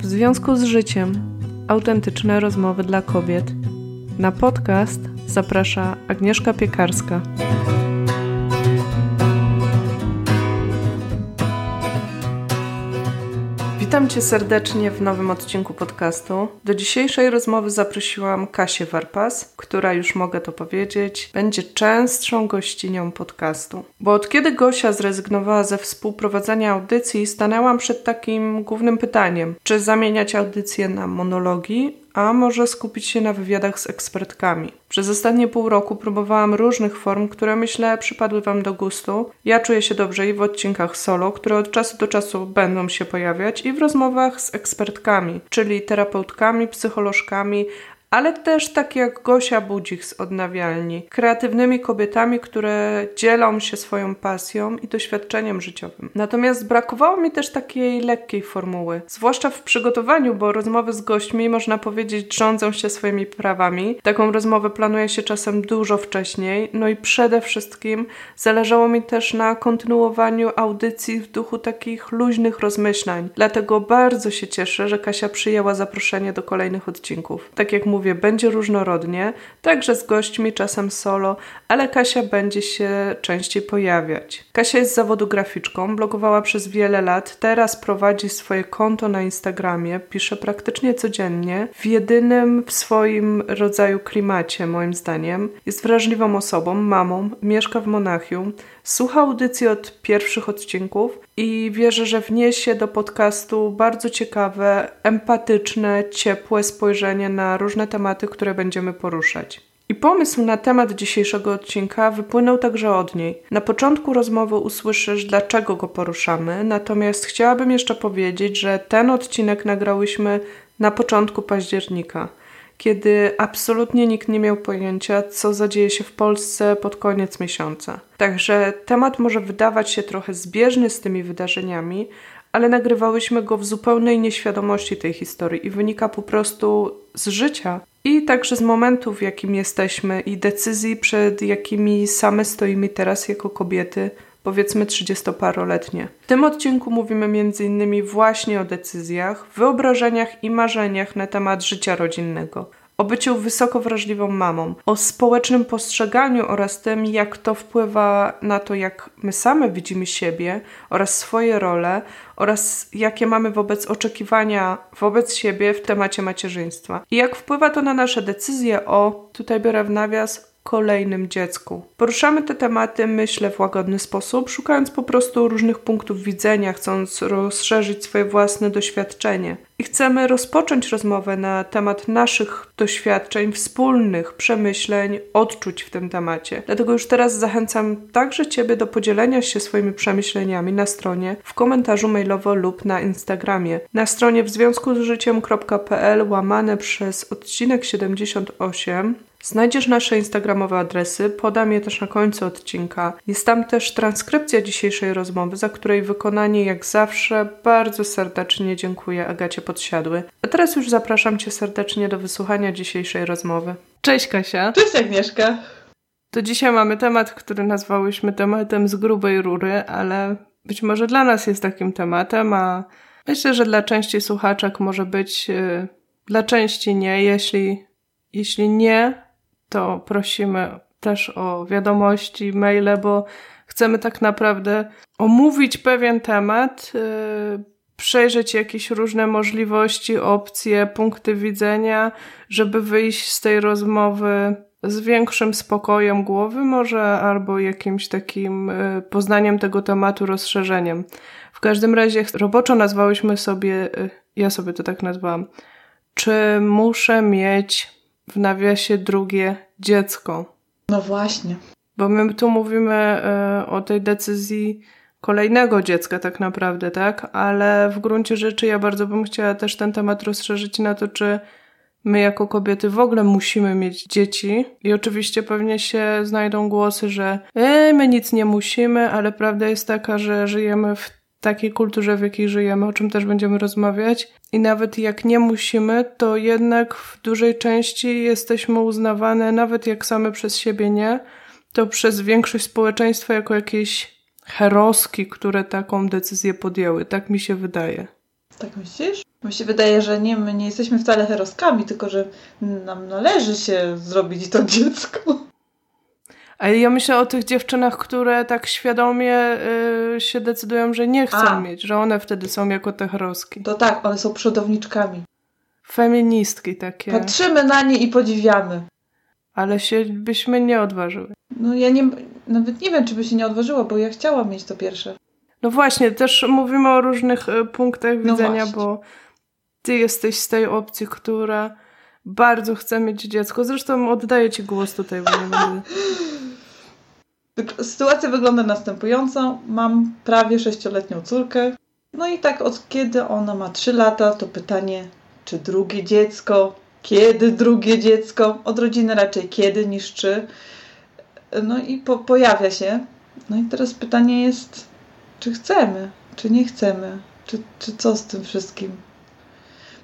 W związku z życiem autentyczne rozmowy dla kobiet. Na podcast zaprasza Agnieszka Piekarska. Witam Cię serdecznie w nowym odcinku podcastu. Do dzisiejszej rozmowy zaprosiłam Kasię Warpas, która już mogę to powiedzieć, będzie częstszą gościnią podcastu. Bo od kiedy Gosia zrezygnowała ze współprowadzenia audycji, stanęłam przed takim głównym pytaniem: czy zamieniać audycje na monologi, a może skupić się na wywiadach z ekspertkami. Przez ostatnie pół roku próbowałam różnych form, które myślę przypadły Wam do gustu. Ja czuję się dobrze i w odcinkach solo, które od czasu do czasu będą się pojawiać, i w rozmowach z ekspertkami, czyli terapeutkami, psycholożkami, ale też tak jak Gosia Budzik z Odnawialni, kreatywnymi kobietami, które dzielą się swoją pasją i doświadczeniem życiowym. Natomiast brakowało mi też takiej lekkiej formuły, zwłaszcza w przygotowaniu, bo rozmowy z gośćmi, można powiedzieć, rządzą się swoimi prawami. Taką rozmowę planuje się czasem dużo wcześniej, no i przede wszystkim zależało mi też na kontynuowaniu audycji w duchu takich luźnych rozmyślań. Dlatego bardzo się cieszę, że Kasia przyjęła zaproszenie do kolejnych odcinków. Tak jak mówię, mówię, będzie różnorodnie, także z gośćmi, czasem solo, ale Kasia będzie się częściej pojawiać. Kasia jest zawodu graficzką, blogowała przez wiele lat, teraz prowadzi swoje konto na Instagramie, pisze praktycznie codziennie, w jedynym w swoim rodzaju klimacie, moim zdaniem. Jest wrażliwą osobą, mamą, mieszka w Monachium, słucha audycji od pierwszych odcinków i wierzę, że wniesie do podcastu bardzo ciekawe, empatyczne, ciepłe spojrzenie na różne tematy, które będziemy poruszać. I pomysł na temat dzisiejszego odcinka wypłynął także od niej. Na początku rozmowy usłyszysz, dlaczego go poruszamy, natomiast chciałabym jeszcze powiedzieć, że ten odcinek nagrałyśmy na początku października kiedy absolutnie nikt nie miał pojęcia, co zadzieje się w Polsce pod koniec miesiąca. Także temat może wydawać się trochę zbieżny z tymi wydarzeniami, ale nagrywałyśmy go w zupełnej nieświadomości tej historii i wynika po prostu z życia i także z momentu, w jakim jesteśmy i decyzji, przed jakimi same stoimy teraz jako kobiety powiedzmy 30-paroletnie. W tym odcinku mówimy m.in. właśnie o decyzjach, wyobrażeniach i marzeniach na temat życia rodzinnego o byciu wysoko wrażliwą mamą, o społecznym postrzeganiu oraz tym, jak to wpływa na to, jak my same widzimy siebie oraz swoje role, oraz jakie mamy wobec oczekiwania wobec siebie w temacie macierzyństwa. I jak wpływa to na nasze decyzje o, tutaj biorę w nawias, kolejnym dziecku. Poruszamy te tematy, myślę, w łagodny sposób, szukając po prostu różnych punktów widzenia, chcąc rozszerzyć swoje własne doświadczenie. I chcemy rozpocząć rozmowę na temat naszych doświadczeń, wspólnych przemyśleń, odczuć w tym temacie. Dlatego już teraz zachęcam także Ciebie do podzielenia się swoimi przemyśleniami na stronie, w komentarzu mailowo lub na Instagramie. Na stronie w związku z życiem.pl łamane przez odcinek 78 Znajdziesz nasze instagramowe adresy, podam je też na końcu odcinka. Jest tam też transkrypcja dzisiejszej rozmowy, za której wykonanie jak zawsze bardzo serdecznie dziękuję Agacie Podsiadły. A teraz już zapraszam Cię serdecznie do wysłuchania dzisiejszej rozmowy. Cześć Kasia. Cześć Agnieszka. To dzisiaj mamy temat, który nazwałyśmy tematem z grubej rury, ale być może dla nas jest takim tematem, a myślę, że dla części słuchaczek może być, yy, dla części nie. Jeśli, jeśli nie, to prosimy też o wiadomości, maile, bo chcemy tak naprawdę omówić pewien temat, yy, przejrzeć jakieś różne możliwości, opcje, punkty widzenia, żeby wyjść z tej rozmowy z większym spokojem głowy, może albo jakimś takim yy, poznaniem tego tematu, rozszerzeniem. W każdym razie roboczo nazwałyśmy sobie, yy, ja sobie to tak nazwałam, czy muszę mieć w nawiasie drugie dziecko. No właśnie. Bo my tu mówimy e, o tej decyzji kolejnego dziecka tak naprawdę, tak? Ale w gruncie rzeczy ja bardzo bym chciała też ten temat rozszerzyć na to, czy my jako kobiety w ogóle musimy mieć dzieci. I oczywiście pewnie się znajdą głosy, że e, my nic nie musimy, ale prawda jest taka, że żyjemy w takiej kulturze, w jakiej żyjemy, o czym też będziemy rozmawiać. I nawet jak nie musimy, to jednak w dużej części jesteśmy uznawane, nawet jak same przez siebie nie, to przez większość społeczeństwa jako jakieś heroski, które taką decyzję podjęły. Tak mi się wydaje. Tak myślisz? Mi się wydaje, że nie, my nie jesteśmy wcale heroskami, tylko że nam należy się zrobić to dziecko. Ale ja myślę o tych dziewczynach, które tak świadomie y, się decydują, że nie chcą A. mieć, że one wtedy są jako te heroski. To tak, one są przodowniczkami. Feministki takie. Patrzymy na nie i podziwiamy. Ale się byśmy nie odważyły. No ja nie, nawet nie wiem, czy by się nie odważyła, bo ja chciałam mieć to pierwsze. No właśnie, też mówimy o różnych y, punktach no widzenia, bo ty jesteś z tej opcji, która bardzo chce mieć dziecko. Zresztą oddaję ci głos tutaj, bo nie będę... Sytuacja wygląda następująco. Mam prawie sześcioletnią córkę. No i tak od kiedy ona ma 3 lata, to pytanie, czy drugie dziecko, kiedy drugie dziecko, od rodziny raczej kiedy niż czy. No i po, pojawia się. No i teraz pytanie jest, czy chcemy, czy nie chcemy, czy, czy co z tym wszystkim.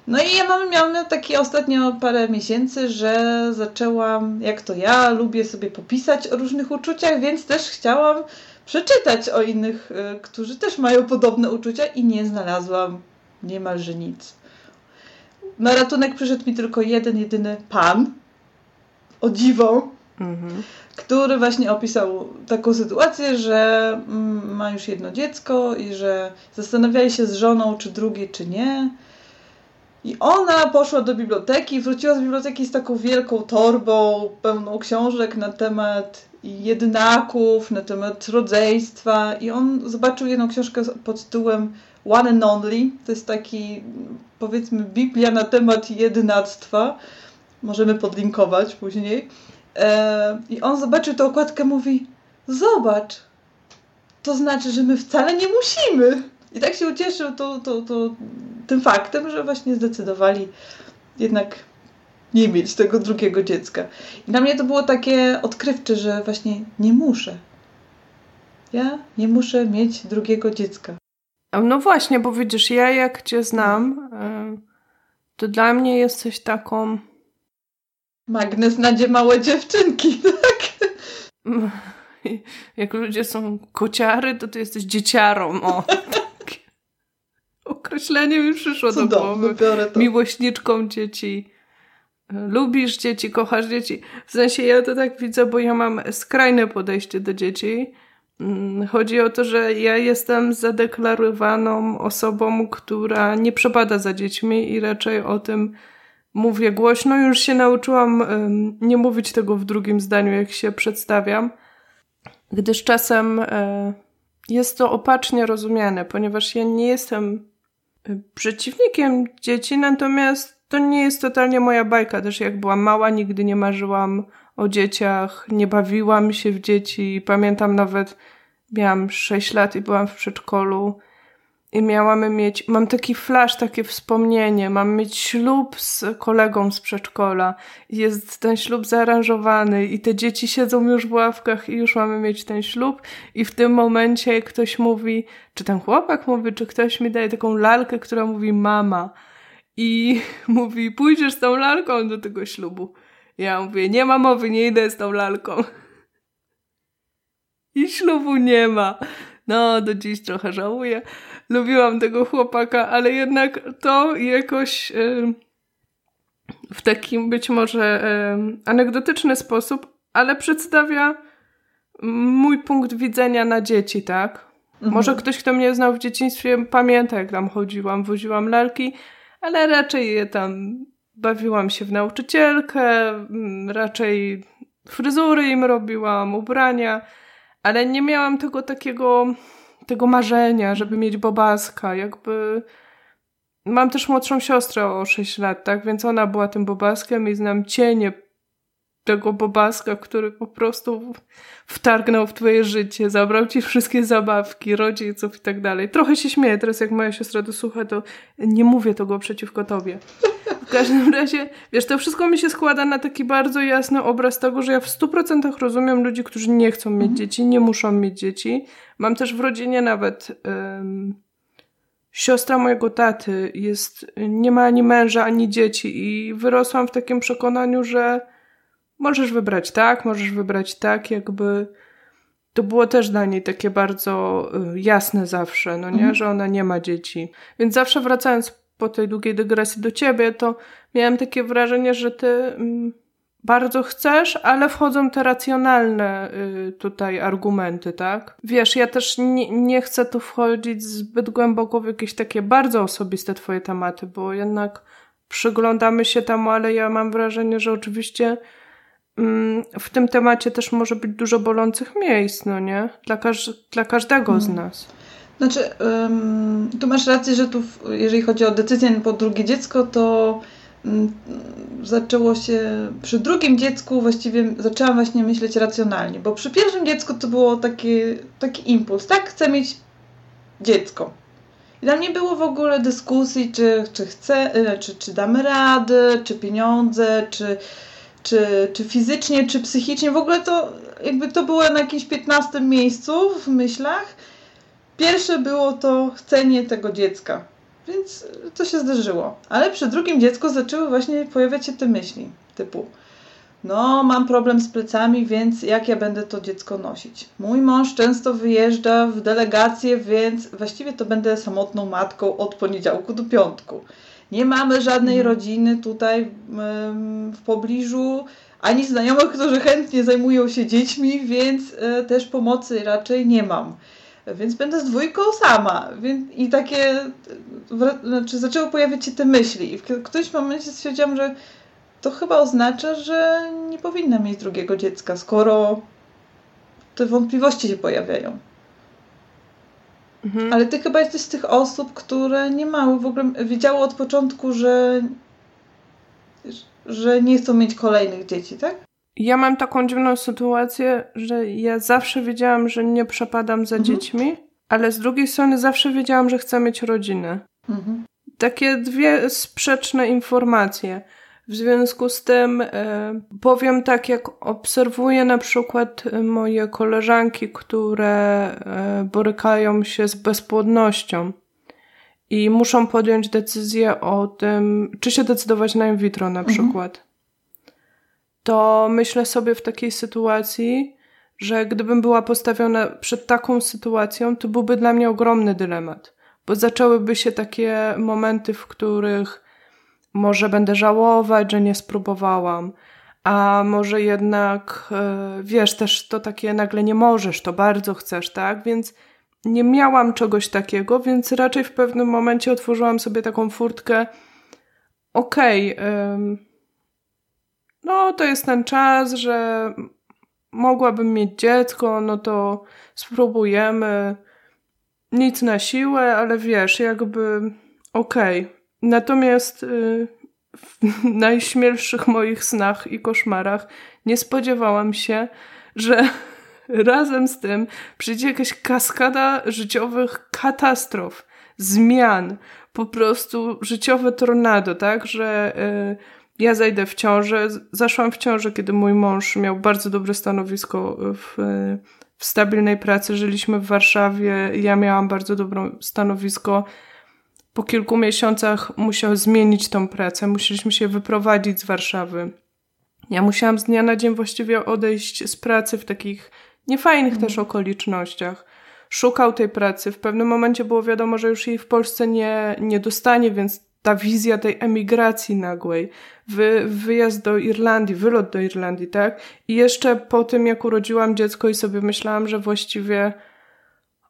No i ja mam, miałam takie ostatnio parę miesięcy, że zaczęłam, jak to ja, lubię sobie popisać o różnych uczuciach, więc też chciałam przeczytać o innych, y, którzy też mają podobne uczucia i nie znalazłam niemalże nic. Na ratunek przyszedł mi tylko jeden, jedyny pan, o dziwo, mhm. który właśnie opisał taką sytuację, że mm, ma już jedno dziecko i że zastanawiali się z żoną, czy drugie, czy nie i ona poszła do biblioteki, wróciła z biblioteki z taką wielką torbą pełną książek na temat jednaków, na temat rodzeństwa. I on zobaczył jedną książkę pod tytułem One and Only. To jest taki, powiedzmy, Biblia na temat jednactwa. Możemy podlinkować później. E, I on zobaczył tę okładkę, mówi: Zobacz, to znaczy, że my wcale nie musimy. I tak się ucieszył to, to, to, tym faktem, że właśnie zdecydowali jednak nie mieć tego drugiego dziecka. I dla mnie to było takie odkrywcze, że właśnie nie muszę. Ja nie muszę mieć drugiego dziecka. No właśnie, bo widzisz, ja jak cię znam, to dla mnie jesteś taką. Magnes na małe dziewczynki, tak? Jak ludzie są kociary, to ty jesteś dzieciarą. O określenie mi przyszło Cudowne, do głowy. Biorę to. Miłośniczką dzieci. Lubisz dzieci, kochasz dzieci. W sensie ja to tak widzę, bo ja mam skrajne podejście do dzieci. Mm, chodzi o to, że ja jestem zadeklarowaną osobą, która nie przepada za dziećmi i raczej o tym mówię głośno. Już się nauczyłam nie mówić tego w drugim zdaniu, jak się przedstawiam, gdyż czasem e, jest to opacznie rozumiane, ponieważ ja nie jestem przeciwnikiem dzieci, natomiast to nie jest totalnie moja bajka. Też jak byłam mała, nigdy nie marzyłam o dzieciach, nie bawiłam się w dzieci. Pamiętam nawet, miałam 6 lat i byłam w przedszkolu i miałam mieć, mam taki flash, takie wspomnienie, mam mieć ślub z kolegą z przedszkola. Jest ten ślub zaaranżowany i te dzieci siedzą już w ławkach i już mamy mieć ten ślub i w tym momencie ktoś mówi, czy ten chłopak mówi, czy ktoś mi daje taką lalkę, która mówi mama i mówi, pójdziesz z tą lalką do tego ślubu. Ja mówię, nie ma mowy, nie idę z tą lalką. I ślubu nie ma. No, do dziś trochę żałuję lubiłam tego chłopaka, ale jednak to jakoś w takim być może anegdotyczny sposób, ale przedstawia mój punkt widzenia na dzieci, tak? Mhm. Może ktoś, kto mnie znał w dzieciństwie, pamięta, jak tam chodziłam, woziłam lalki, ale raczej je tam bawiłam się w nauczycielkę, raczej fryzury im robiłam, ubrania, ale nie miałam tego takiego tego marzenia, żeby mieć bobaska, jakby... Mam też młodszą siostrę o 6 lat, tak? Więc ona była tym bobaskiem i znam cienie tego bobaska, który po prostu wtargnął w twoje życie, zabrał ci wszystkie zabawki, rodziców i tak dalej. Trochę się śmieję teraz, jak moja siostra to słucha, to nie mówię tego przeciwko tobie. W każdym razie, wiesz, to wszystko mi się składa na taki bardzo jasny obraz tego, że ja w stu procentach rozumiem ludzi, którzy nie chcą mieć mhm. dzieci, nie muszą mieć dzieci. Mam też w rodzinie nawet um, siostra mojego taty jest, nie ma ani męża, ani dzieci i wyrosłam w takim przekonaniu, że możesz wybrać tak, możesz wybrać tak, jakby to było też dla niej takie bardzo y, jasne zawsze, no nie, mhm. że ona nie ma dzieci. Więc zawsze wracając po tej długiej dygresji do ciebie, to miałam takie wrażenie, że ty mm, bardzo chcesz, ale wchodzą te racjonalne y, tutaj argumenty, tak? Wiesz, ja też nie, nie chcę tu wchodzić zbyt głęboko w jakieś takie bardzo osobiste twoje tematy, bo jednak przyglądamy się temu, ale ja mam wrażenie, że oczywiście w tym temacie też może być dużo bolących miejsc, no nie? Dla, każ dla każdego hmm. z nas. Znaczy, um, tu masz rację, że tu, jeżeli chodzi o decyzję po drugie dziecko, to um, zaczęło się przy drugim dziecku, właściwie zaczęłam właśnie myśleć racjonalnie, bo przy pierwszym dziecku to było taki, taki impuls, tak? Chcę mieć dziecko. I tam nie było w ogóle dyskusji, czy, czy chcę, e, czy, czy damy radę, czy pieniądze, czy, czy, czy fizycznie, czy psychicznie. W ogóle to jakby to było na jakimś 15 miejscu w myślach. Pierwsze było to chcenie tego dziecka. Więc to się zdarzyło. Ale przy drugim dziecku zaczęły właśnie pojawiać się te myśli typu no, mam problem z plecami, więc jak ja będę to dziecko nosić? Mój mąż często wyjeżdża w delegację, więc właściwie to będę samotną matką od poniedziałku do piątku. Nie mamy żadnej mhm. rodziny tutaj w pobliżu, ani znajomych, którzy chętnie zajmują się dziećmi, więc e, też pomocy raczej nie mam. Więc będę z dwójką sama. I takie, znaczy zaczęły pojawiać się te myśli. I w którymś momencie stwierdziłam, że to chyba oznacza, że nie powinna mieć drugiego dziecka, skoro te wątpliwości się pojawiają. Mhm. Ale ty chyba jesteś z tych osób, które nie mały w ogóle, wiedziały od początku, że, że nie chcą mieć kolejnych dzieci, tak? Ja mam taką dziwną sytuację, że ja zawsze wiedziałam, że nie przepadam za mhm. dziećmi, ale z drugiej strony zawsze wiedziałam, że chcę mieć rodzinę. Mhm. Takie dwie sprzeczne informacje. W związku z tym e, powiem tak, jak obserwuję na przykład moje koleżanki, które e, borykają się z bezpłodnością i muszą podjąć decyzję o tym, czy się decydować na in vitro na mhm. przykład. To myślę sobie w takiej sytuacji, że gdybym była postawiona przed taką sytuacją, to byłby dla mnie ogromny dylemat, bo zaczęłyby się takie momenty, w których może będę żałować, że nie spróbowałam, a może jednak, e, wiesz, też to takie nagle nie możesz, to bardzo chcesz, tak? Więc nie miałam czegoś takiego, więc raczej w pewnym momencie otworzyłam sobie taką furtkę. Okej, okay, no to jest ten czas, że mogłabym mieć dziecko, no to spróbujemy. Nic na siłę, ale wiesz, jakby okej. Okay. Natomiast y, w najśmielszych moich snach i koszmarach nie spodziewałam się, że razem z tym przyjdzie jakaś kaskada życiowych katastrof, zmian, po prostu życiowe tornado, tak, że y, ja zajdę w ciążę. Zaszłam w ciążę, kiedy mój mąż miał bardzo dobre stanowisko w, w stabilnej pracy. Żyliśmy w Warszawie, ja miałam bardzo dobre stanowisko po kilku miesiącach musiał zmienić tą pracę, musieliśmy się wyprowadzić z Warszawy. Ja musiałam z dnia na dzień właściwie odejść z pracy w takich niefajnych mm. też okolicznościach. Szukał tej pracy. W pewnym momencie było wiadomo, że już jej w Polsce nie, nie dostanie, więc ta wizja tej emigracji nagłej, wy, wyjazd do Irlandii, wylot do Irlandii, tak? I jeszcze po tym, jak urodziłam dziecko i sobie myślałam, że właściwie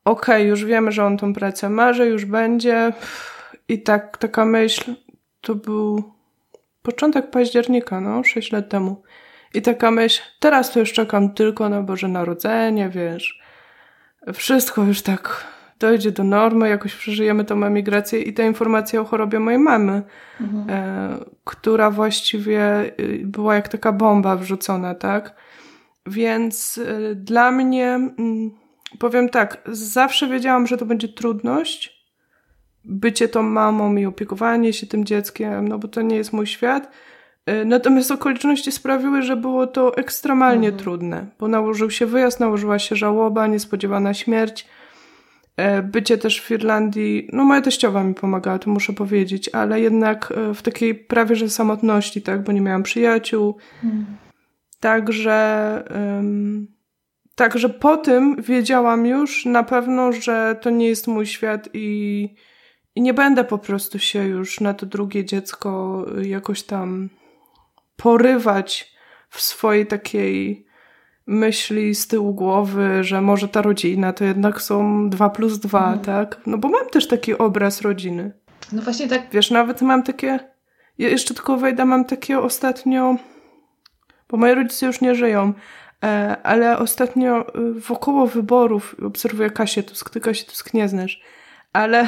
okej, okay, już wiemy, że on tą pracę ma, że już będzie. I tak, taka myśl, to był początek października, no, 6 lat temu. I taka myśl, teraz to już czekam tylko na Boże Narodzenie, wiesz. Wszystko już tak dojdzie do normy, jakoś przeżyjemy tą emigrację i ta informacja o chorobie mojej mamy, mhm. e, która właściwie y, była jak taka bomba wrzucona, tak? Więc e, dla mnie, mm, powiem tak, zawsze wiedziałam, że to będzie trudność, bycie tą mamą i opiekowanie się tym dzieckiem, no bo to nie jest mój świat. E, natomiast okoliczności sprawiły, że było to ekstremalnie mhm. trudne, bo nałożył się wyjazd, nałożyła się żałoba, niespodziewana śmierć. E, bycie też w Irlandii, no moja teściowa mi pomagała, to muszę powiedzieć, ale jednak e, w takiej prawie że samotności, tak, bo nie miałam przyjaciół. Mhm. Także um, Także po tym wiedziałam już na pewno, że to nie jest mój świat i, i nie będę po prostu się już na to drugie dziecko jakoś tam porywać w swojej takiej myśli z tyłu głowy, że może ta rodzina to jednak są dwa plus dwa, mhm. tak? No bo mam też taki obraz rodziny. No właśnie tak. Wiesz, nawet mam takie, ja jeszcze tylko wejdę, mam takie ostatnio, bo moi rodzice już nie żyją, e, ale ostatnio e, wokoło wyborów obserwuję Kasię Tusk, ty Kasię Tusk nie znasz, ale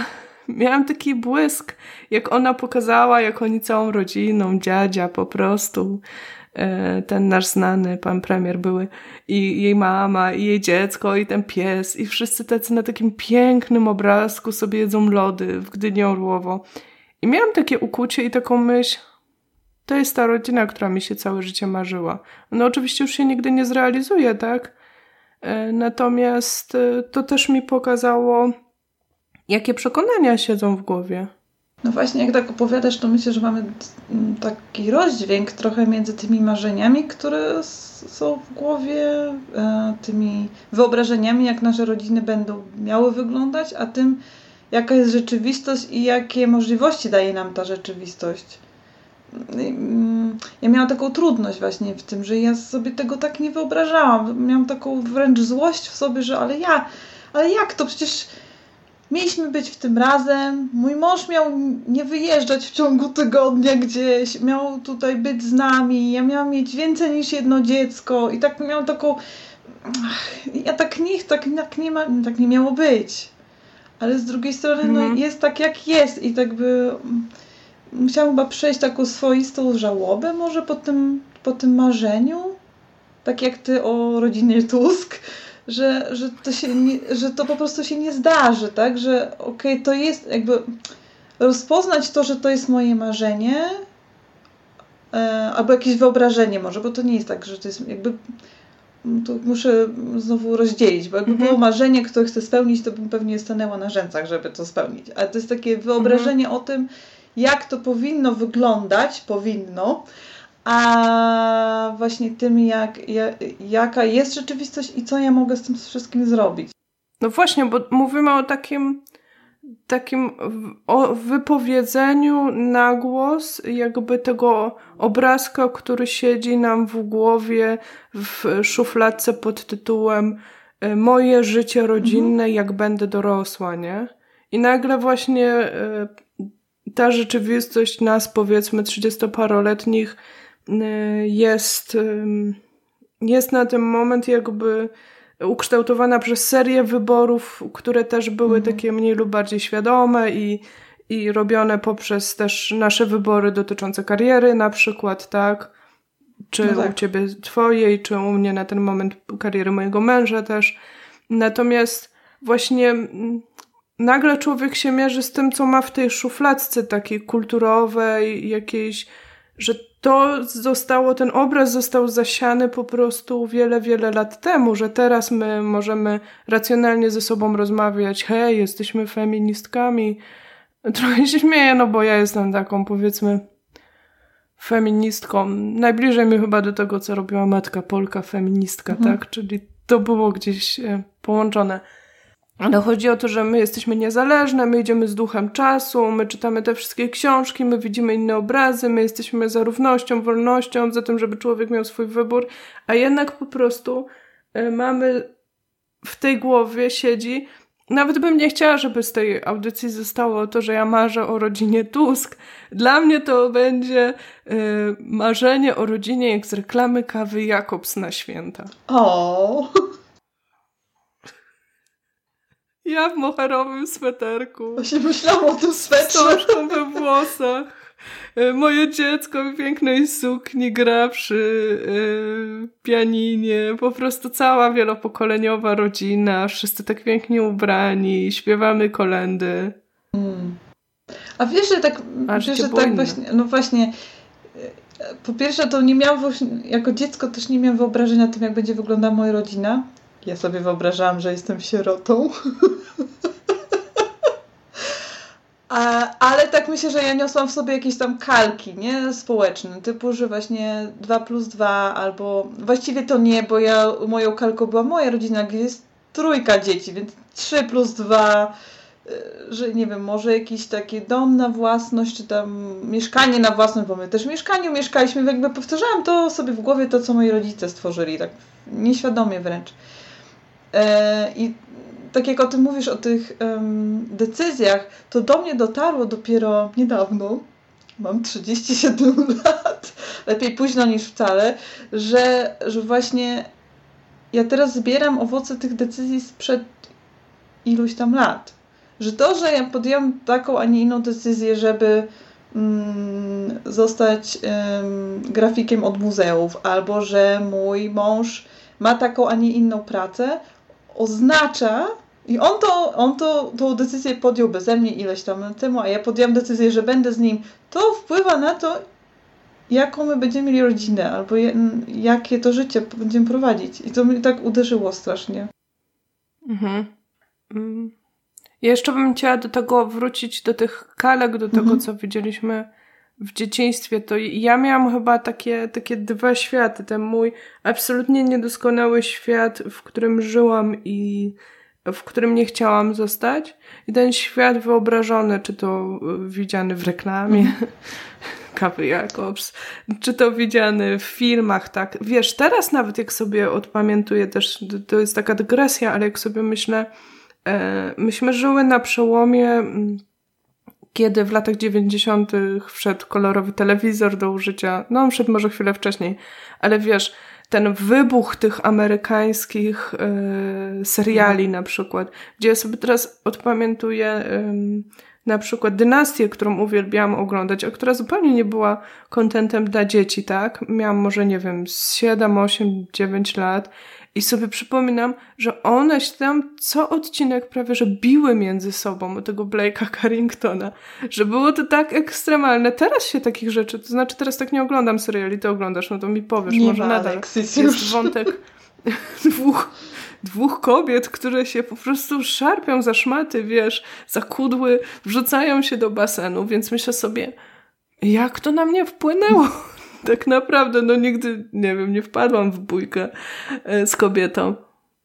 miałam taki błysk, jak ona pokazała, jak oni całą rodziną, dziadzia po prostu, e, ten nasz znany pan premier były i jej mama, i jej dziecko, i ten pies, i wszyscy tacy na takim pięknym obrazku sobie jedzą lody w Gdyni Orłowo. I miałam takie ukucie i taką myśl, to jest ta rodzina, która mi się całe życie marzyła. No oczywiście już się nigdy nie zrealizuje, tak? E, natomiast e, to też mi pokazało, jakie przekonania siedzą w głowie. No właśnie, jak tak opowiadasz, to myślę, że mamy taki rozdźwięk trochę między tymi marzeniami, które są w głowie, e, tymi wyobrażeniami, jak nasze rodziny będą miały wyglądać, a tym, jaka jest rzeczywistość i jakie możliwości daje nam ta rzeczywistość. Mm, ja miałam taką trudność właśnie w tym, że ja sobie tego tak nie wyobrażałam. Miałam taką wręcz złość w sobie, że ale ja, ale jak to? Przecież mieliśmy być w tym razem. Mój mąż miał nie wyjeżdżać w ciągu tygodnia gdzieś, miał tutaj być z nami. Ja miałam mieć więcej niż jedno dziecko i tak miałam taką. Ja tak nie, tak, tak, nie, ma, tak nie miało być. Ale z drugiej strony, no, mhm. no jest tak jak jest i tak by musiałam chyba przejść taką swoistą żałobę może po tym, po tym marzeniu, tak jak ty o rodzinie Tusk, że, że, to się nie, że to po prostu się nie zdarzy, tak, że okej, okay, to jest jakby rozpoznać to, że to jest moje marzenie, e, albo jakieś wyobrażenie może, bo to nie jest tak, że to jest jakby to muszę znowu rozdzielić, bo jakby mhm. było marzenie, które chcę spełnić, to bym pewnie stanęła na rzęsach, żeby to spełnić. Ale to jest takie wyobrażenie mhm. o tym, jak to powinno wyglądać, powinno, a właśnie tym, jak, jak, jaka jest rzeczywistość i co ja mogę z tym wszystkim zrobić. No właśnie, bo mówimy o takim takim o wypowiedzeniu na głos jakby tego obrazka, który siedzi nam w głowie w szufladce pod tytułem y, Moje życie rodzinne, mhm. jak będę dorosła, nie? I nagle właśnie y, ta rzeczywistość nas, powiedzmy, trzydziestoparoletnich y, jest, jest na ten moment jakby ukształtowana przez serię wyborów, które też były mhm. takie mniej lub bardziej świadome i, i robione poprzez też nasze wybory dotyczące kariery na przykład, tak? Czy no tak. u ciebie twojej, czy u mnie na ten moment kariery mojego męża też. Natomiast właśnie nagle człowiek się mierzy z tym, co ma w tej szufladce takiej kulturowej, jakiejś, że to zostało, ten obraz został zasiany po prostu wiele, wiele lat temu, że teraz my możemy racjonalnie ze sobą rozmawiać, hej, jesteśmy feministkami. Trochę się śmieję, no bo ja jestem taką, powiedzmy, feministką. Najbliżej mi chyba do tego, co robiła matka Polka, feministka, mhm. tak? Czyli to było gdzieś e, połączone. Ale chodzi o to, że my jesteśmy niezależne, my idziemy z duchem czasu, my czytamy te wszystkie książki, my widzimy inne obrazy, my jesteśmy za równością, wolnością, za tym, żeby człowiek miał swój wybór, a jednak po prostu y, mamy w tej głowie siedzi. Nawet bym nie chciała, żeby z tej audycji zostało to, że ja marzę o rodzinie Tusk. Dla mnie to będzie y, marzenie o rodzinie jak z reklamy kawy Jakobs na święta. O. Ja w moherowym sweterku. Właśnie myślałam o tym swetrze. Z we włosach. E, moje dziecko w pięknej sukni gra przy yy, pianinie. Po prostu cała wielopokoleniowa rodzina. Wszyscy tak pięknie ubrani. Śpiewamy kolendy. Hmm. A wiesz, że tak, Aż wiesz, że tak właśnie, no właśnie, e, po pierwsze to nie miałam, jako dziecko też nie miałam wyobrażenia o tym, jak będzie wyglądała moja rodzina. Ja sobie wyobrażałam, że jestem sierotą. A, ale tak myślę, że ja niosłam w sobie jakieś tam kalki, nie? Społeczne, typu, że właśnie 2 plus 2 albo właściwie to nie, bo ja moją kalką była moja rodzina, gdzie jest trójka dzieci, więc 3 plus 2 y, że nie wiem, może jakiś taki dom na własność, czy tam mieszkanie na własność, bo my też w mieszkaniu mieszkaliśmy, jakby powtarzałam to sobie w głowie, to co moi rodzice stworzyli, tak nieświadomie wręcz. E, I tak jak o tym mówisz, o tych decyzjach, to do mnie dotarło dopiero niedawno, mam 37 lat, lepiej późno niż wcale, że, że właśnie ja teraz zbieram owoce tych decyzji sprzed iluś tam lat. Że to, że ja podjęłam taką, a nie inną decyzję, żeby mm, zostać um, grafikiem od muzeów, albo że mój mąż ma taką, a nie inną pracę, oznacza, i on to, on to, tą decyzję podjął beze mnie ileś tam temu, a ja podjęłam decyzję, że będę z nim, to wpływa na to, jaką my będziemy mieli rodzinę, albo je, jakie to życie będziemy prowadzić. I to mnie tak uderzyło strasznie. Mhm. Mm. Jeszcze bym chciała do tego wrócić, do tych kalek, do tego, mhm. co widzieliśmy w dzieciństwie, to ja miałam chyba takie, takie dwa światy. Ten mój absolutnie niedoskonały świat, w którym żyłam i w którym nie chciałam zostać. I ten świat wyobrażony, czy to widziany w reklamie, kawy Jakobs, czy to widziany w filmach, tak. Wiesz, teraz nawet jak sobie odpamiętuję też, to jest taka dygresja, ale jak sobie myślę, e, myśmy żyły na przełomie mm, kiedy w latach 90. wszedł kolorowy telewizor do użycia, no on wszedł może chwilę wcześniej, ale wiesz, ten wybuch tych amerykańskich y, seriali na przykład, gdzie ja sobie teraz odpamiętuję y, na przykład dynastię, którą uwielbiałam oglądać, a która zupełnie nie była kontentem dla dzieci, tak? Miałam może, nie wiem, 7, 8, 9 lat i sobie przypominam, że one się tam co odcinek prawie, że biły między sobą tego Blake'a Carringtona, że było to tak ekstremalne. Teraz się takich rzeczy, to znaczy teraz tak nie oglądam seriali, ty oglądasz, no to mi powiesz, nie może ma, nadal Alexis, jest już. wątek dwóch dwóch kobiet, które się po prostu szarpią za szmaty, wiesz, za kudły, wrzucają się do basenu, więc myślę sobie, jak to na mnie wpłynęło? Tak naprawdę, no nigdy, nie wiem, nie wpadłam w bójkę e, z kobietą,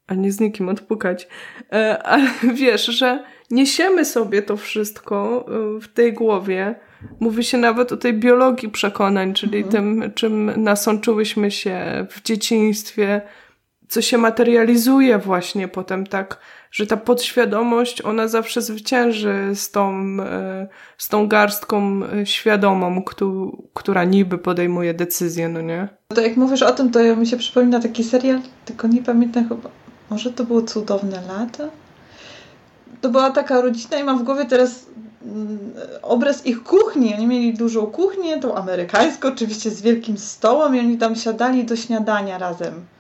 ani z nikim odpukać. E, ale wiesz, że niesiemy sobie to wszystko e, w tej głowie. Mówi się nawet o tej biologii przekonań, czyli mhm. tym, czym nasączyłyśmy się w dzieciństwie, co się materializuje właśnie potem tak że ta podświadomość, ona zawsze zwycięży z tą, e, z tą garstką e, świadomą, która niby podejmuje decyzję, no nie? To jak mówisz o tym, to mi się przypomina taki serial, tylko nie pamiętam chyba, może to było Cudowne Lata? To była taka rodzina i mam w głowie teraz mm, obraz ich kuchni. Oni mieli dużą kuchnię, tą amerykańską, oczywiście z wielkim stołem i oni tam siadali do śniadania razem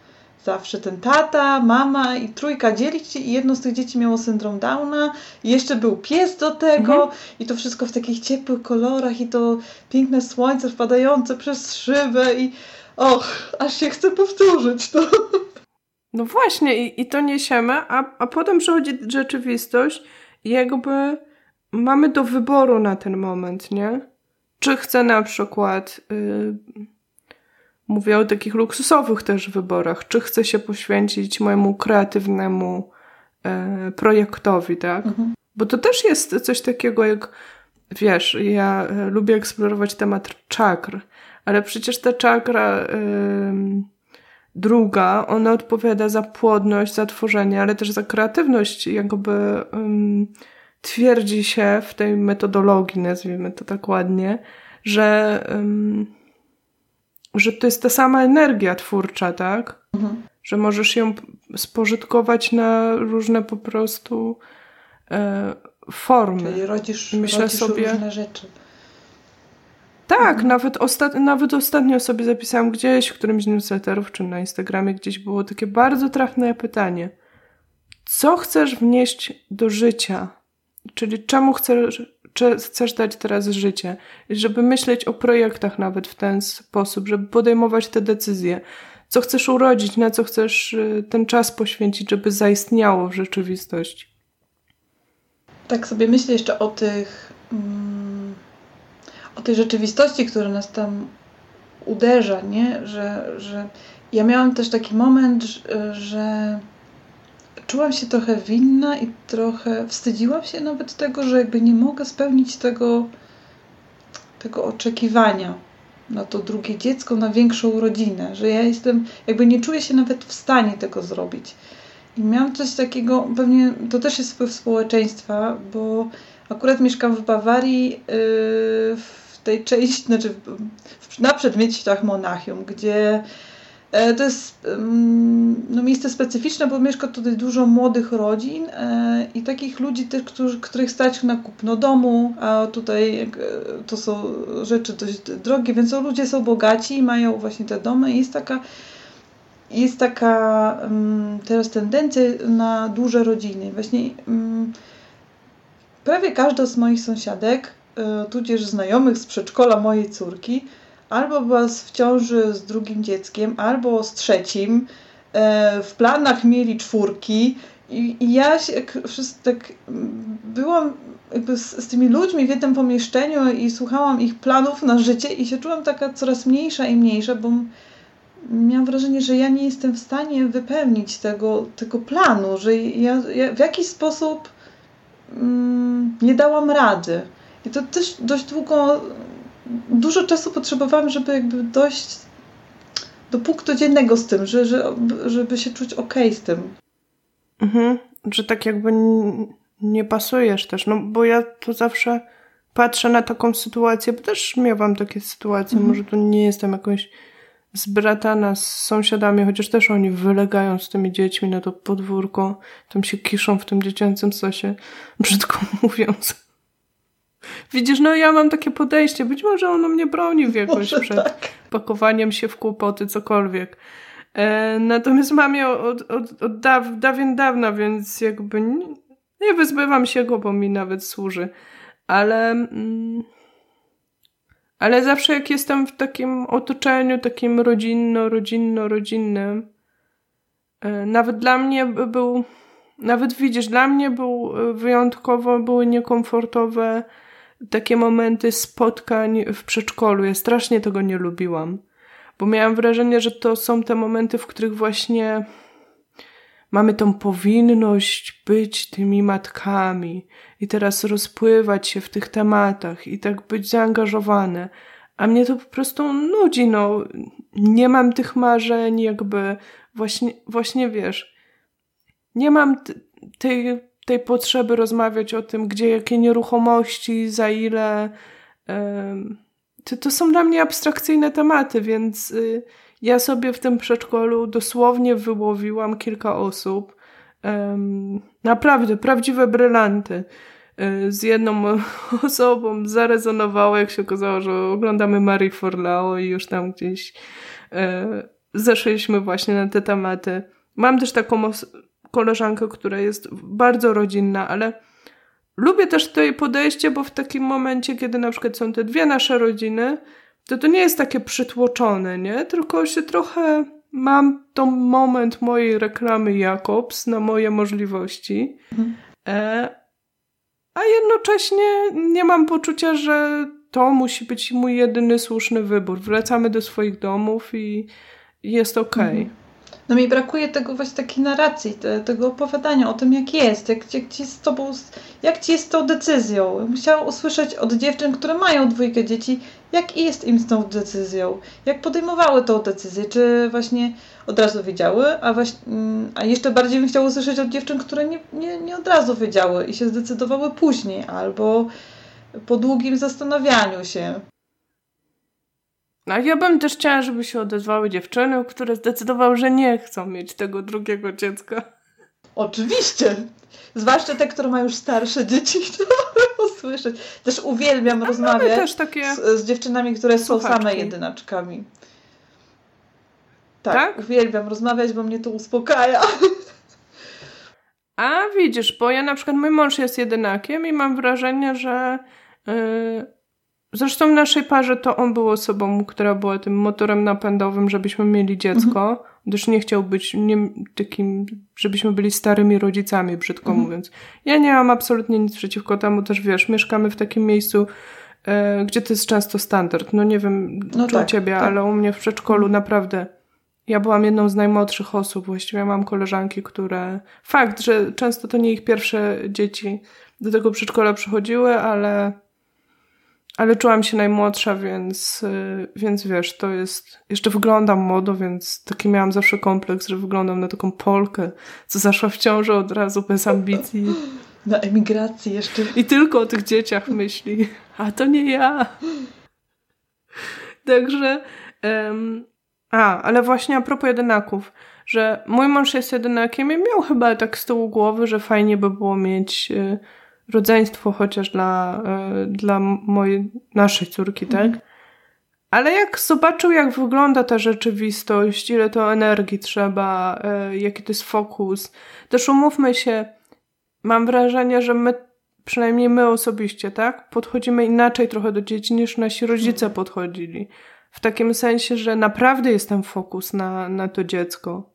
zawsze ten tata, mama i trójka dzielić się i jedno z tych dzieci miało syndrom Downa i jeszcze był pies do tego mhm. i to wszystko w takich ciepłych kolorach i to piękne słońce wpadające przez szybę i och, aż się chce powtórzyć to. No właśnie i, i to niesiemy, a, a potem przychodzi rzeczywistość i jakby mamy do wyboru na ten moment, nie? Czy chcę na przykład... Yy Mówię o takich luksusowych też wyborach. Czy chcę się poświęcić mojemu kreatywnemu e, projektowi, tak? Mhm. Bo to też jest coś takiego jak, wiesz, ja e, lubię eksplorować temat czakr, ale przecież ta czakra e, druga, ona odpowiada za płodność, za tworzenie, ale też za kreatywność, jakby twierdzi się w tej metodologii, nazwijmy to tak ładnie, że że to jest ta sama energia twórcza, tak? Mhm. Że możesz ją spożytkować na różne po prostu e, formy. Czyli rodzisz, Myślę rodzisz sobie, różne rzeczy. Tak, mhm. nawet, nawet ostatnio sobie zapisałam gdzieś w którymś z newsletterów czy na Instagramie gdzieś było takie bardzo trafne pytanie. Co chcesz wnieść do życia? Czyli czemu chcesz chcesz dać teraz życie, żeby myśleć o projektach nawet w ten sposób, żeby podejmować te decyzje, co chcesz urodzić, na co chcesz y, ten czas poświęcić, żeby zaistniało w rzeczywistości. Tak sobie myślę jeszcze o tych mm, o tej rzeczywistości, która nas tam uderza, nie? Że, że ja miałam też taki moment, że czułam się trochę winna i trochę wstydziłam się nawet tego, że jakby nie mogę spełnić tego, tego oczekiwania na to drugie dziecko, na większą rodzinę, że ja jestem, jakby nie czuję się nawet w stanie tego zrobić. I miałam coś takiego, pewnie to też jest wpływ społeczeństwa, bo akurat mieszkam w Bawarii, yy, w tej części, znaczy na przedmieściach Monachium, gdzie to jest no, miejsce specyficzne, bo mieszka tutaj dużo młodych rodzin e, i takich ludzi też, którzy, których stać na kupno domu, a tutaj e, to są rzeczy dość drogie, więc ludzie są bogaci i mają właśnie te domy i jest taka jest taka teraz tendencja na duże rodziny. Właśnie prawie każda z moich sąsiadek, tudzież znajomych z przedszkola mojej córki, albo była w ciąży z drugim dzieckiem, albo z trzecim. E, w planach mieli czwórki. I, ja się tak byłam jakby z, z, tymi ludźmi w jednym pomieszczeniu i słuchałam ich planów na życie i się czułam taka coraz mniejsza i mniejsza, bo miałam wrażenie, że ja nie jestem w stanie wypełnić tego, tego planu, że ja, ja w jakiś sposób mm, nie dałam rady. I to też dość długo dużo czasu potrzebowałam, żeby jakby dojść do punktu dziennego z tym, że, że, żeby się czuć ok z tym. Mhm, że tak jakby nie pasujesz też, no bo ja to zawsze patrzę na taką sytuację, bo też miałam takie sytuacje, mhm. może tu nie jestem jakąś zbratana z sąsiadami, chociaż też oni wylegają z tymi dziećmi na to podwórko, tam się kiszą w tym dziecięcym sosie, brzydko mówiąc. Widzisz, no ja mam takie podejście. Być może ono mnie broni w jakoś może przed tak. pakowaniem się w kłopoty, cokolwiek. E, natomiast mam je od, od, od daw, dawien dawna, więc jakby nie, nie wyzbywam się go, bo mi nawet służy. Ale, mm, ale zawsze jak jestem w takim otoczeniu, takim rodzinno, rodzinno, rodzinnym, e, nawet dla mnie był, nawet widzisz, dla mnie był e, wyjątkowo, były niekomfortowe takie momenty spotkań w przedszkolu. Ja strasznie tego nie lubiłam, bo miałam wrażenie, że to są te momenty, w których właśnie mamy tą powinność być tymi matkami i teraz rozpływać się w tych tematach i tak być zaangażowane. A mnie to po prostu nudzi, no. Nie mam tych marzeń, jakby właśnie, właśnie wiesz, nie mam tej tej potrzeby rozmawiać o tym, gdzie jakie nieruchomości, za ile. To, to są dla mnie abstrakcyjne tematy, więc y, ja sobie w tym przedszkolu dosłownie wyłowiłam kilka osób. Naprawdę, prawdziwe brylanty. Y, z jedną osobą zarezonowało, jak się okazało, że oglądamy Marie Forleo i już tam gdzieś e, zeszliśmy właśnie na te tematy. Mam też taką koleżankę, która jest bardzo rodzinna, ale lubię też to jej podejście, bo w takim momencie, kiedy na przykład są te dwie nasze rodziny, to to nie jest takie przytłoczone, nie? Tylko się trochę mam ten moment mojej reklamy Jakobs na moje możliwości. Mhm. E, a jednocześnie nie mam poczucia, że to musi być mój jedyny słuszny wybór. Wracamy do swoich domów i jest okej. Okay. Mhm no mi brakuje tego właśnie takiej narracji, te, tego opowiadania o tym, jak jest, jak, jak, ci z tobą, jak ci jest z tą decyzją. Musiałam usłyszeć od dziewczyn, które mają dwójkę dzieci, jak jest im z tą decyzją, jak podejmowały tą decyzję, czy właśnie od razu wiedziały, a, właśnie, mm, a jeszcze bardziej bym chciała usłyszeć od dziewczyn, które nie, nie, nie od razu wiedziały i się zdecydowały później, albo po długim zastanawianiu się. A ja bym też chciała, żeby się odezwały dziewczyny, które zdecydowały, że nie chcą mieć tego drugiego dziecka. Oczywiście. Zwłaszcza te, które mają już starsze dzieci, to usłyszeć. Też uwielbiam A rozmawiać też takie... z, z, dziewczynami, które Słuchaczki. są same jedynaczkami. Tak, tak, uwielbiam rozmawiać, bo mnie to uspokaja. A widzisz, bo ja na przykład mój mąż jest jedynakiem i mam wrażenie, że yy, Zresztą w naszej parze to on był osobą, która była tym motorem napędowym, żebyśmy mieli dziecko, mhm. gdyż nie chciał być nie, takim, żebyśmy byli starymi rodzicami, brzydko mhm. mówiąc. Ja nie mam absolutnie nic przeciwko temu, też wiesz, mieszkamy w takim miejscu, e, gdzie to jest często standard. No nie wiem, no czy tak, u ciebie, tak. ale u mnie w przedszkolu naprawdę ja byłam jedną z najmłodszych osób, właściwie mam koleżanki, które. Fakt, że często to nie ich pierwsze dzieci do tego przedszkola przychodziły, ale. Ale czułam się najmłodsza, więc, y, więc wiesz, to jest. Jeszcze wyglądam młodo, więc taki miałam zawsze kompleks, że wyglądam na taką Polkę, co zaszła w ciąży od razu bez ambicji. Na emigracji jeszcze. I tylko o tych dzieciach myśli. A to nie ja. Także. Um, a, ale właśnie a propos jedynaków, że mój mąż jest jedynakiem i miał chyba tak z tyłu głowy, że fajnie by było mieć y, rodzeństwo chociaż dla, y, dla mojej, naszej córki, tak? Mhm. Ale jak zobaczył, jak wygląda ta rzeczywistość, ile to energii trzeba, y, jaki to jest fokus, też umówmy się, mam wrażenie, że my, przynajmniej my osobiście, tak, podchodzimy inaczej trochę do dzieci niż nasi rodzice mhm. podchodzili. W takim sensie, że naprawdę jest ten fokus na, na to dziecko.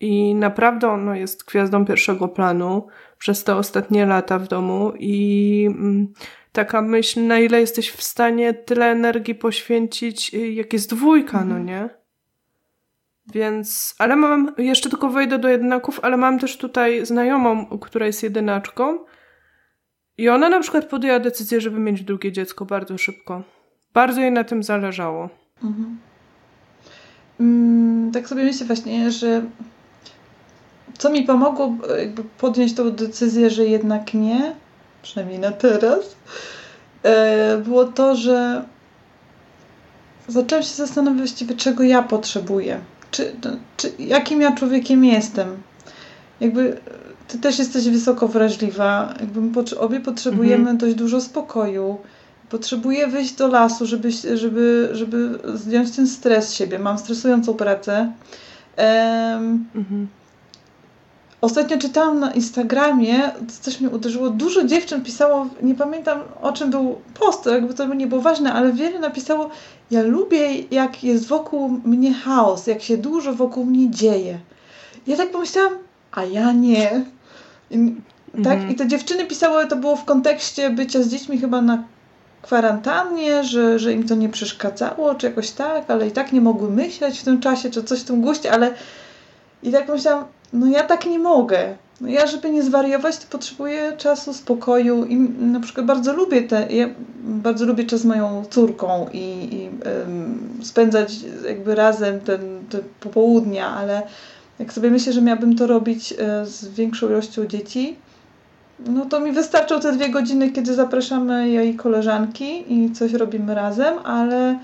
I naprawdę ono jest gwiazdą pierwszego planu przez te ostatnie lata w domu. I mm, taka myśl, na ile jesteś w stanie tyle energii poświęcić, y, jak jest dwójka, no mhm. nie? Więc, ale mam, jeszcze tylko wejdę do jednaków, ale mam też tutaj znajomą, która jest jedynaczką. I ona na przykład podjęła decyzję, żeby mieć drugie dziecko bardzo szybko. Bardzo jej na tym zależało. Mhm. Mm, tak sobie myślę właśnie, że co mi pomogło jakby podjąć tą decyzję, że jednak nie, przynajmniej na teraz, e, było to, że zaczęłam się zastanawiać czego ja potrzebuję. Czy, czy, jakim ja człowiekiem jestem. Jakby ty też jesteś wysoko wrażliwa. Jakby my obie potrzebujemy mhm. dość dużo spokoju Potrzebuję wyjść do lasu, żeby, żeby, żeby zdjąć ten stres z siebie. Mam stresującą pracę. Um, mhm. Ostatnio czytałam na Instagramie, też mnie uderzyło, dużo dziewczyn pisało, nie pamiętam o czym był post, jakby to nie było ważne, ale wiele napisało, ja lubię jak jest wokół mnie chaos, jak się dużo wokół mnie dzieje. Ja tak pomyślałam, a ja nie. I, tak? Mhm. I te dziewczyny pisały, to było w kontekście bycia z dziećmi chyba na kwarantannie, że, że im to nie przeszkadzało, czy jakoś tak, ale i tak nie mogły myśleć w tym czasie, czy coś w tym guście, ale i tak myślałam, no ja tak nie mogę. No ja, żeby nie zwariować, to potrzebuję czasu, spokoju i na przykład bardzo lubię te, ja bardzo lubię czas z moją córką i, i spędzać jakby razem ten, te popołudnia, ale jak sobie myślę, że miałabym to robić e, z większą ilością dzieci, no to mi wystarczą te dwie godziny, kiedy zapraszamy jej koleżanki i coś robimy razem, ale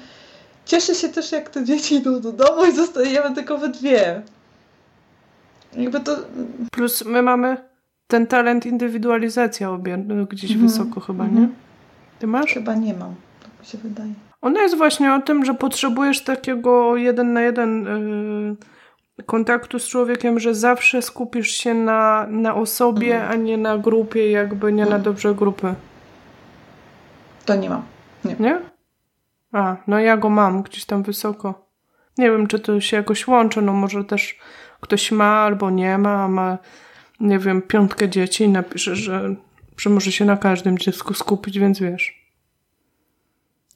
cieszę się też, jak te dzieci idą do domu i zostajemy tylko we dwie. Jakby to... Plus my mamy ten talent indywidualizacja obie, no, gdzieś mhm. wysoko chyba, nie? Mhm. Ty masz? Chyba nie mam, tak mi się wydaje. Ona jest właśnie o tym, że potrzebujesz takiego jeden na jeden... Yy kontaktu z człowiekiem, że zawsze skupisz się na, na osobie, mhm. a nie na grupie, jakby nie na dobrze grupy. To nie mam. Nie. nie? A, no ja go mam gdzieś tam wysoko. Nie wiem, czy to się jakoś łączy, no może też ktoś ma albo nie ma, a ma, nie wiem, piątkę dzieci i napisze, że, że może się na każdym dziecku skupić, więc wiesz.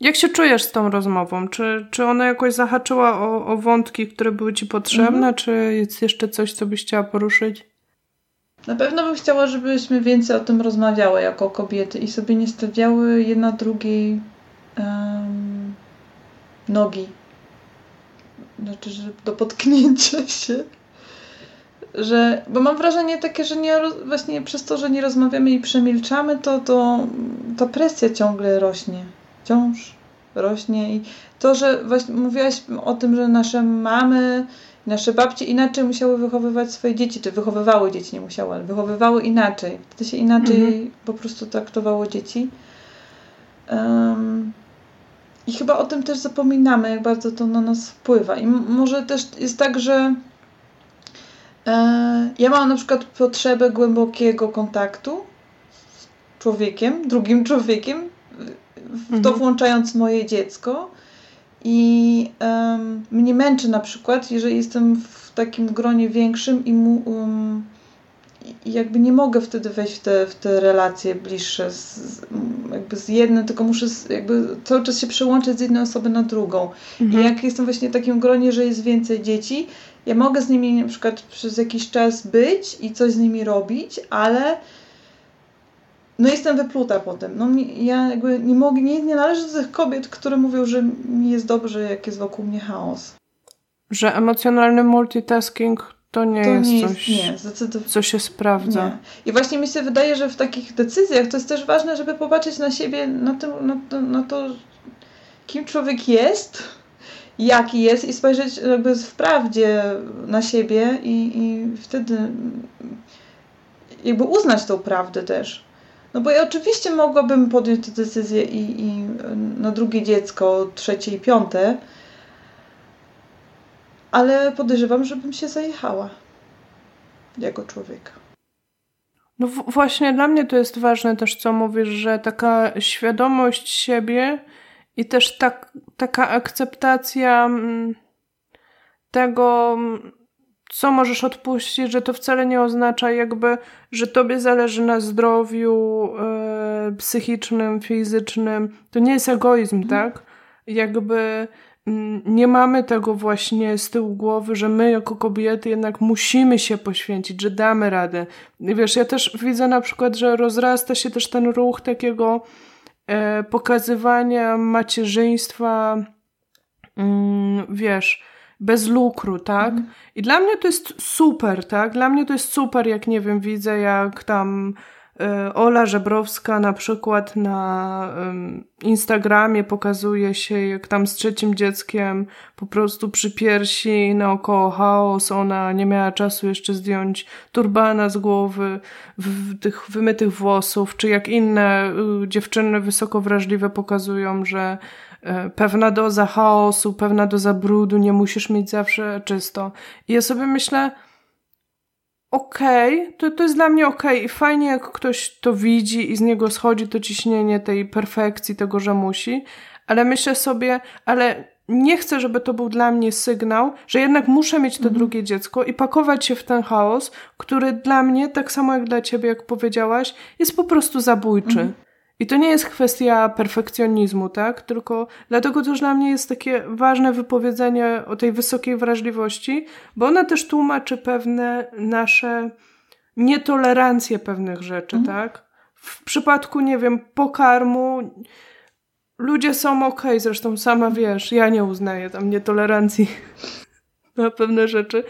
Jak się czujesz z tą rozmową? Czy, czy ona jakoś zahaczyła o, o wątki, które były ci potrzebne, mhm. czy jest jeszcze coś, co byś chciała poruszyć? Na pewno bym chciała, żebyśmy więcej o tym rozmawiały jako kobiety i sobie nie stawiały jedna drugiej um, nogi. Znaczy, że do potknięcia się. Że, bo mam wrażenie takie, że nie, właśnie przez to, że nie rozmawiamy i przemilczamy, to, to ta presja ciągle rośnie wciąż rośnie i to, że właśnie mówiłaś o tym, że nasze mamy, nasze babcie inaczej musiały wychowywać swoje dzieci, czy wychowywały dzieci, nie musiały, ale wychowywały inaczej. Wtedy się inaczej mhm. po prostu traktowało dzieci. Um, I chyba o tym też zapominamy, jak bardzo to na nas wpływa. I może też jest tak, że ja mam na przykład potrzebę głębokiego kontaktu z człowiekiem, drugim człowiekiem, w to mhm. włączając moje dziecko. I um, mnie męczy na przykład, jeżeli jestem w takim gronie większym i mu, um, jakby nie mogę wtedy wejść w te, w te relacje bliższe z, jakby z jednym, tylko muszę z, jakby cały czas się przełączyć z jednej osoby na drugą. Mhm. I jak jestem właśnie w takim gronie, że jest więcej dzieci, ja mogę z nimi na przykład przez jakiś czas być i coś z nimi robić, ale no jestem wypluta potem. No ja jakby nie mogę, nie, nie należę do tych kobiet, które mówią, że mi jest dobrze, jak jest wokół mnie chaos. Że emocjonalny multitasking to nie to jest nie coś, nie, co się sprawdza. Nie. I właśnie mi się wydaje, że w takich decyzjach to jest też ważne, żeby popatrzeć na siebie, na, tym, na, na to, kim człowiek jest, jaki jest i spojrzeć jakby prawdzie na siebie i, i wtedy jakby uznać tą prawdę też. No bo ja oczywiście mogłabym podjąć tę decyzję i, i na drugie dziecko, trzecie i piąte, ale podejrzewam, żebym się zajechała jako człowiek. No właśnie dla mnie to jest ważne też, co mówisz, że taka świadomość siebie i też tak, taka akceptacja mm, tego, mm, co możesz odpuścić, że to wcale nie oznacza jakby, że tobie zależy na zdrowiu yy, psychicznym, fizycznym. To nie jest egoizm, mhm. tak? Jakby nie mamy tego właśnie z tyłu głowy, że my jako kobiety jednak musimy się poświęcić, że damy radę. Wiesz, ja też widzę na przykład, że rozrasta się też ten ruch takiego e, pokazywania macierzyństwa, mm, wiesz, bez lukru, tak? Mhm. I dla mnie to jest super, tak? Dla mnie to jest super, jak nie wiem, widzę jak tam E, Ola Żebrowska na przykład na Instagramie pokazuje się, jak tam z trzecim dzieckiem po prostu przy piersi, naokoło chaos, ona nie miała czasu jeszcze zdjąć turbana z głowy, tych wymytych włosów, czy jak inne y, dziewczyny wysoko wrażliwe pokazują, że e, pewna doza chaosu, pewna doza brudu, nie musisz mieć zawsze czysto. I ja sobie myślę, okej, okay, to, to jest dla mnie okej okay. i fajnie jak ktoś to widzi i z niego schodzi to ciśnienie tej perfekcji, tego, że musi, ale myślę sobie, ale nie chcę, żeby to był dla mnie sygnał, że jednak muszę mieć to mhm. drugie dziecko i pakować się w ten chaos, który dla mnie, tak samo jak dla ciebie, jak powiedziałaś, jest po prostu zabójczy. Mhm. I to nie jest kwestia perfekcjonizmu, tak? Tylko dlatego też dla mnie jest takie ważne wypowiedzenie o tej wysokiej wrażliwości, bo ona też tłumaczy pewne nasze nietolerancje pewnych rzeczy, mhm. tak? W przypadku, nie wiem, pokarmu ludzie są ok, zresztą sama wiesz, ja nie uznaję tam nietolerancji na pewne rzeczy.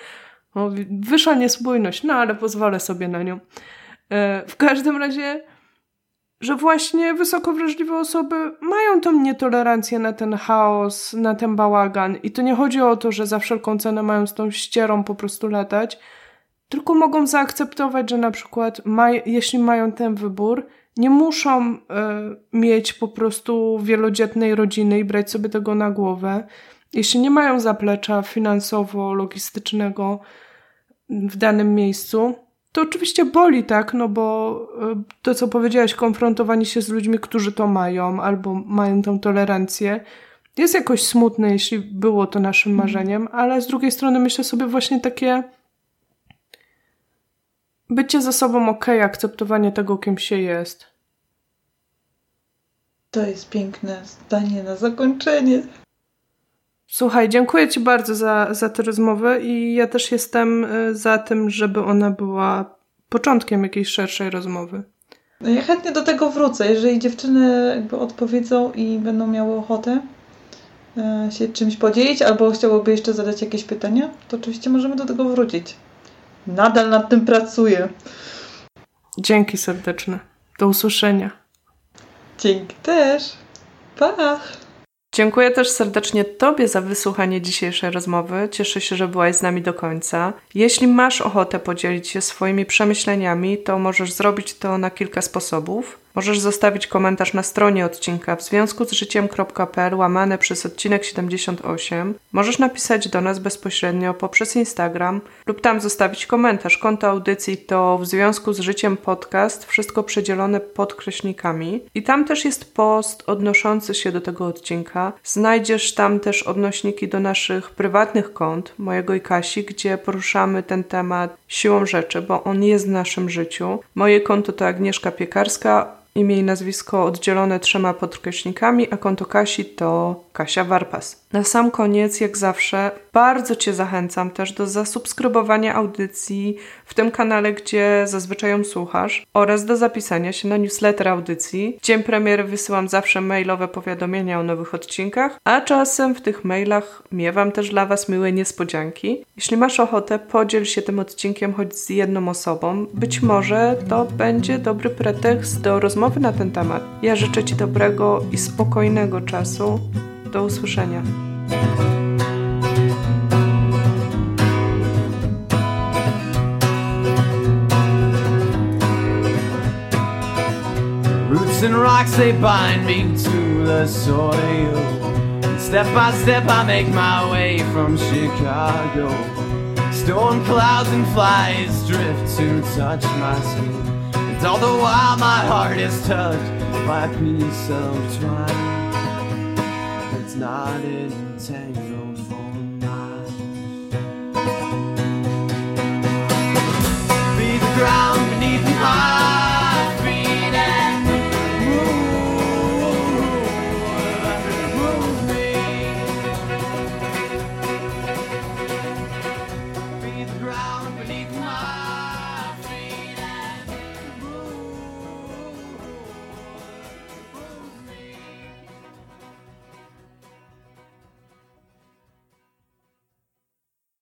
O, wyższa niespójność, no ale pozwolę sobie na nią. E, w każdym razie że właśnie wysoko wrażliwe osoby mają tą nietolerancję na ten chaos, na ten bałagan. I to nie chodzi o to, że za wszelką cenę mają z tą ścierą po prostu latać, tylko mogą zaakceptować, że na przykład maj, jeśli mają ten wybór, nie muszą y, mieć po prostu wielodzietnej rodziny i brać sobie tego na głowę. Jeśli nie mają zaplecza finansowo-logistycznego w danym miejscu, to oczywiście boli, tak, no bo e, to, co powiedziałaś, konfrontowanie się z ludźmi, którzy to mają albo mają tą tolerancję, jest jakoś smutne, jeśli było to naszym mhm. marzeniem, ale z drugiej strony myślę sobie właśnie takie bycie ze sobą ok, akceptowanie tego, kim się jest. To jest piękne zdanie na zakończenie. Słuchaj, dziękuję Ci bardzo za, za tę rozmowę i ja też jestem e, za tym, żeby ona była początkiem jakiejś szerszej rozmowy. No ja chętnie do tego wrócę. Jeżeli dziewczyny jakby odpowiedzą i będą miały ochotę e, się czymś podzielić albo chciałyby jeszcze zadać jakieś pytania, to oczywiście możemy do tego wrócić. Nadal nad tym pracuję. Dzięki serdeczne. Do usłyszenia. Dzięki też. Pa! Dziękuję też serdecznie Tobie za wysłuchanie dzisiejszej rozmowy. Cieszę się, że byłaś z nami do końca. Jeśli masz ochotę podzielić się swoimi przemyśleniami, to możesz zrobić to na kilka sposobów. Możesz zostawić komentarz na stronie odcinka w związku z życiem.pl łamane przez odcinek 78. Możesz napisać do nas bezpośrednio poprzez Instagram lub tam zostawić komentarz. Konto audycji to w związku z życiem podcast, wszystko przedzielone podkreśnikami. I tam też jest post odnoszący się do tego odcinka. Znajdziesz tam też odnośniki do naszych prywatnych kont, mojego i Kasi, gdzie poruszamy ten temat siłą rzeczy, bo on jest w naszym życiu. Moje konto to Agnieszka Piekarska, imię i nazwisko oddzielone trzema podkreśnikami, a konto Kasi to Kasia Warpas. Na sam koniec, jak zawsze, bardzo Cię zachęcam też do zasubskrybowania audycji w tym kanale, gdzie zazwyczaj ją słuchasz, oraz do zapisania się na newsletter audycji. W dzień premiery wysyłam zawsze mailowe powiadomienia o nowych odcinkach, a czasem w tych mailach miewam też dla Was miłe niespodzianki. Jeśli masz ochotę, podziel się tym odcinkiem choć z jedną osobą. Być może to będzie dobry pretekst do rozmowy na ten temat. Ja życzę Ci dobrego i spokojnego czasu. Do usłyszenia. Roots and rocks they bind me to the soil. And step by step I make my way from Chicago. Storm clouds and flies drift to touch my skin. And all the while my heart is touched by a piece of twine not and tangled for miles. Be the ground.